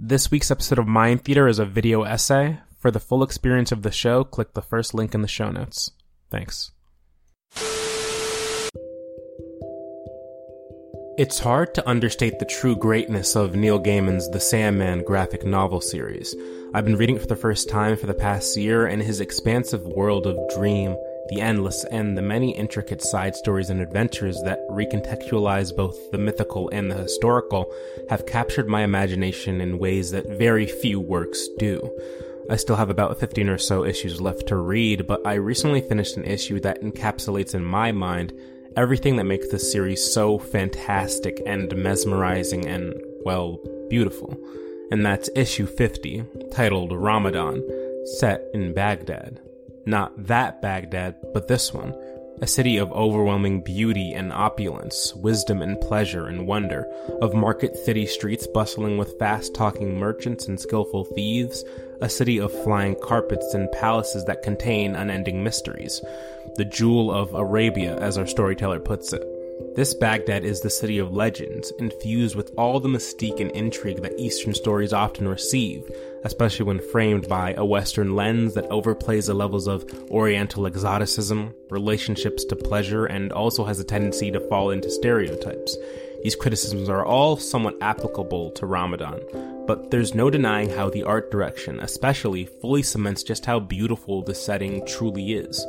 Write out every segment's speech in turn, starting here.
This week's episode of Mind Theater is a video essay. For the full experience of the show, click the first link in the show notes. Thanks. It's hard to understate the true greatness of Neil Gaiman's The Sandman graphic novel series. I've been reading it for the first time for the past year, and his expansive world of dream, the endless, and the many intricate side stories and adventures that recontextualize both the mythical and the historical have captured my imagination in ways that very few works do. I still have about 15 or so issues left to read, but I recently finished an issue that encapsulates in my mind everything that makes this series so fantastic and mesmerizing and, well, beautiful. And that's issue 50, titled Ramadan, set in Baghdad. Not that Baghdad, but this one. A city of overwhelming beauty and opulence, wisdom and pleasure and wonder, of market city streets bustling with fast talking merchants and skillful thieves, a city of flying carpets and palaces that contain unending mysteries. The jewel of Arabia, as our storyteller puts it. This Baghdad is the city of legends, infused with all the mystique and intrigue that Eastern stories often receive, especially when framed by a Western lens that overplays the levels of Oriental exoticism, relationships to pleasure, and also has a tendency to fall into stereotypes. These criticisms are all somewhat applicable to Ramadan, but there's no denying how the art direction, especially, fully cements just how beautiful the setting truly is.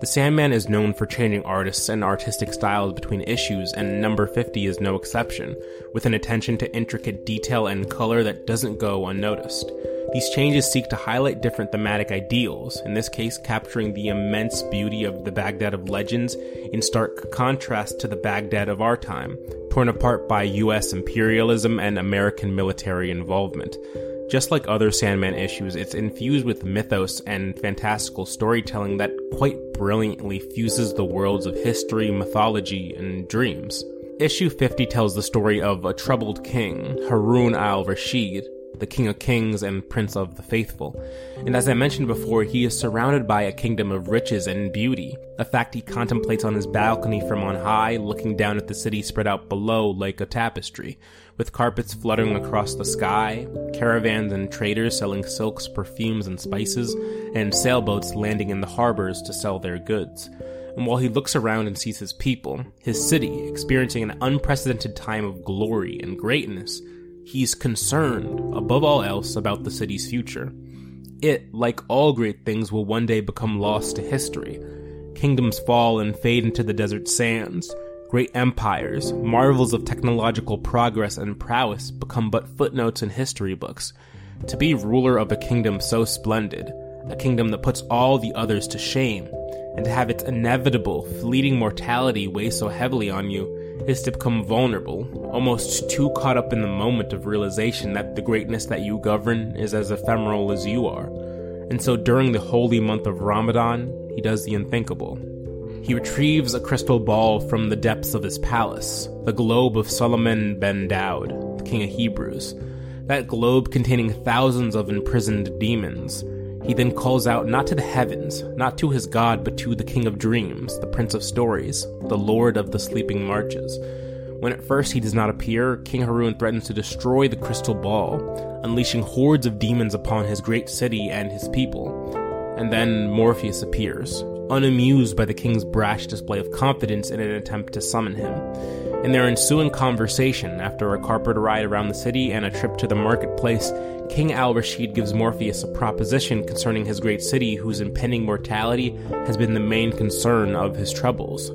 The Sandman is known for changing artists and artistic styles between issues, and number 50 is no exception, with an attention to intricate detail and color that doesn't go unnoticed. These changes seek to highlight different thematic ideals, in this case, capturing the immense beauty of the Baghdad of legends in stark contrast to the Baghdad of our time, torn apart by US imperialism and American military involvement. Just like other Sandman issues, it's infused with mythos and fantastical storytelling that quite brilliantly fuses the worlds of history, mythology, and dreams. Issue 50 tells the story of a troubled king, Harun al Rashid, the King of Kings and Prince of the Faithful. And as I mentioned before, he is surrounded by a kingdom of riches and beauty, a fact he contemplates on his balcony from on high, looking down at the city spread out below like a tapestry, with carpets fluttering across the sky, caravans and traders selling silks, perfumes, and spices, and sailboats landing in the harbors to sell their goods. And while he looks around and sees his people, his city, experiencing an unprecedented time of glory and greatness, He's concerned, above all else, about the city's future. It, like all great things, will one day become lost to history. Kingdoms fall and fade into the desert sands. Great empires, marvels of technological progress and prowess become but footnotes in history books. To be ruler of a kingdom so splendid, a kingdom that puts all the others to shame, and to have its inevitable, fleeting mortality weigh so heavily on you, is to become vulnerable, almost too caught up in the moment of realization that the greatness that you govern is as ephemeral as you are. And so during the holy month of Ramadan, he does the unthinkable. He retrieves a crystal ball from the depths of his palace, the globe of Solomon ben Daud, the king of Hebrews. That globe containing thousands of imprisoned demons, he then calls out not to the heavens, not to his god, but to the king of dreams, the prince of stories, the lord of the sleeping marches. When at first he does not appear, King Harun threatens to destroy the crystal ball, unleashing hordes of demons upon his great city and his people. And then Morpheus appears, unamused by the king's brash display of confidence in an attempt to summon him. In their ensuing conversation, after a carpet ride around the city and a trip to the marketplace, King Al Rashid gives Morpheus a proposition concerning his great city whose impending mortality has been the main concern of his troubles.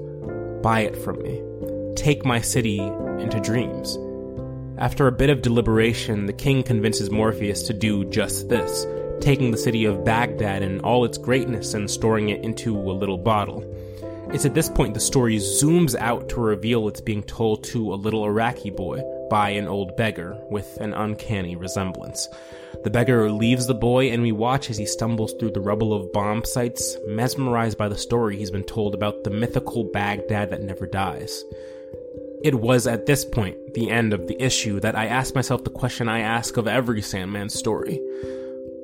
Buy it from me. Take my city into dreams. After a bit of deliberation, the king convinces Morpheus to do just this, taking the city of Baghdad and all its greatness and storing it into a little bottle. It's at this point the story zooms out to reveal it's being told to a little Iraqi boy by an old beggar with an uncanny resemblance. The beggar leaves the boy, and we watch as he stumbles through the rubble of bomb sites, mesmerized by the story he's been told about the mythical Baghdad that never dies. It was at this point, the end of the issue, that I asked myself the question I ask of every Sandman story.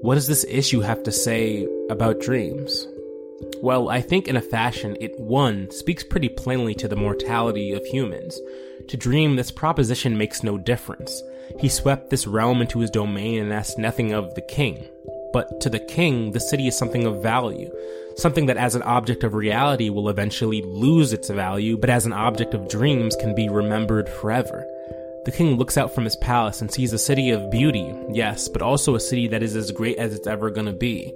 What does this issue have to say about dreams? Well, I think in a fashion, it one speaks pretty plainly to the mortality of humans. To dream, this proposition makes no difference. He swept this realm into his domain and asked nothing of the king. But to the king, the city is something of value, something that as an object of reality will eventually lose its value, but as an object of dreams can be remembered forever. The king looks out from his palace and sees a city of beauty, yes, but also a city that is as great as it's ever gonna be.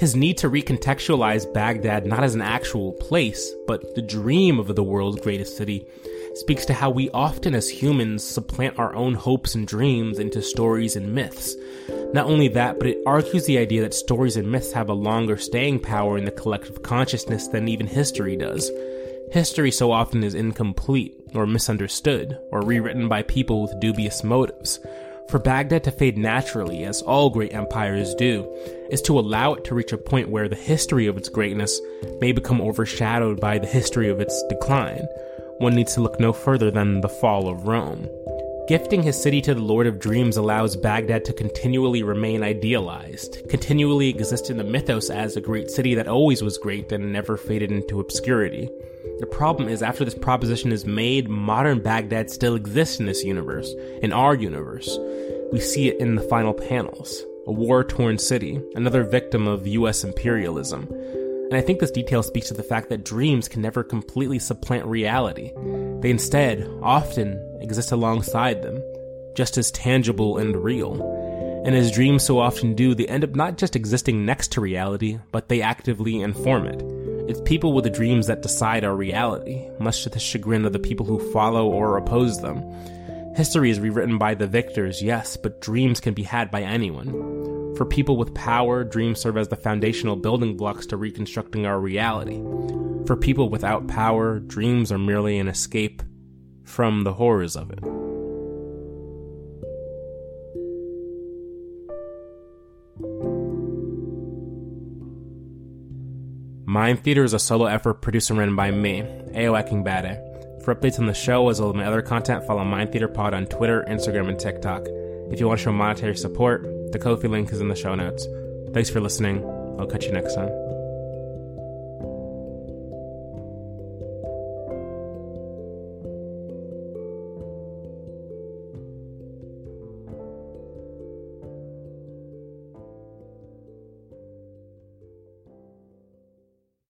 His need to recontextualize Baghdad not as an actual place, but the dream of the world's greatest city, speaks to how we often as humans supplant our own hopes and dreams into stories and myths. Not only that, but it argues the idea that stories and myths have a longer staying power in the collective consciousness than even history does. History so often is incomplete, or misunderstood, or rewritten by people with dubious motives. For Baghdad to fade naturally, as all great empires do, is to allow it to reach a point where the history of its greatness may become overshadowed by the history of its decline. One needs to look no further than the fall of Rome. Gifting his city to the Lord of Dreams allows Baghdad to continually remain idealized, continually exist in the mythos as a great city that always was great and never faded into obscurity. The problem is, after this proposition is made, modern Baghdad still exists in this universe, in our universe. We see it in the final panels. A war torn city, another victim of US imperialism. And I think this detail speaks to the fact that dreams can never completely supplant reality. They instead often exist alongside them, just as tangible and real. And as dreams so often do, they end up not just existing next to reality, but they actively inform it. It's people with the dreams that decide our reality, much to the chagrin of the people who follow or oppose them. History is rewritten by the victors, yes, but dreams can be had by anyone. For people with power, dreams serve as the foundational building blocks to reconstructing our reality. For people without power, dreams are merely an escape from the horrors of it. Mind Theater is a solo effort produced and written by me, Ao Akingbade. For updates on the show as well as my other content, follow Mind Theater Pod on Twitter, Instagram, and TikTok. If you want to show monetary support, the Ko-fi link is in the show notes. Thanks for listening. I'll catch you next time.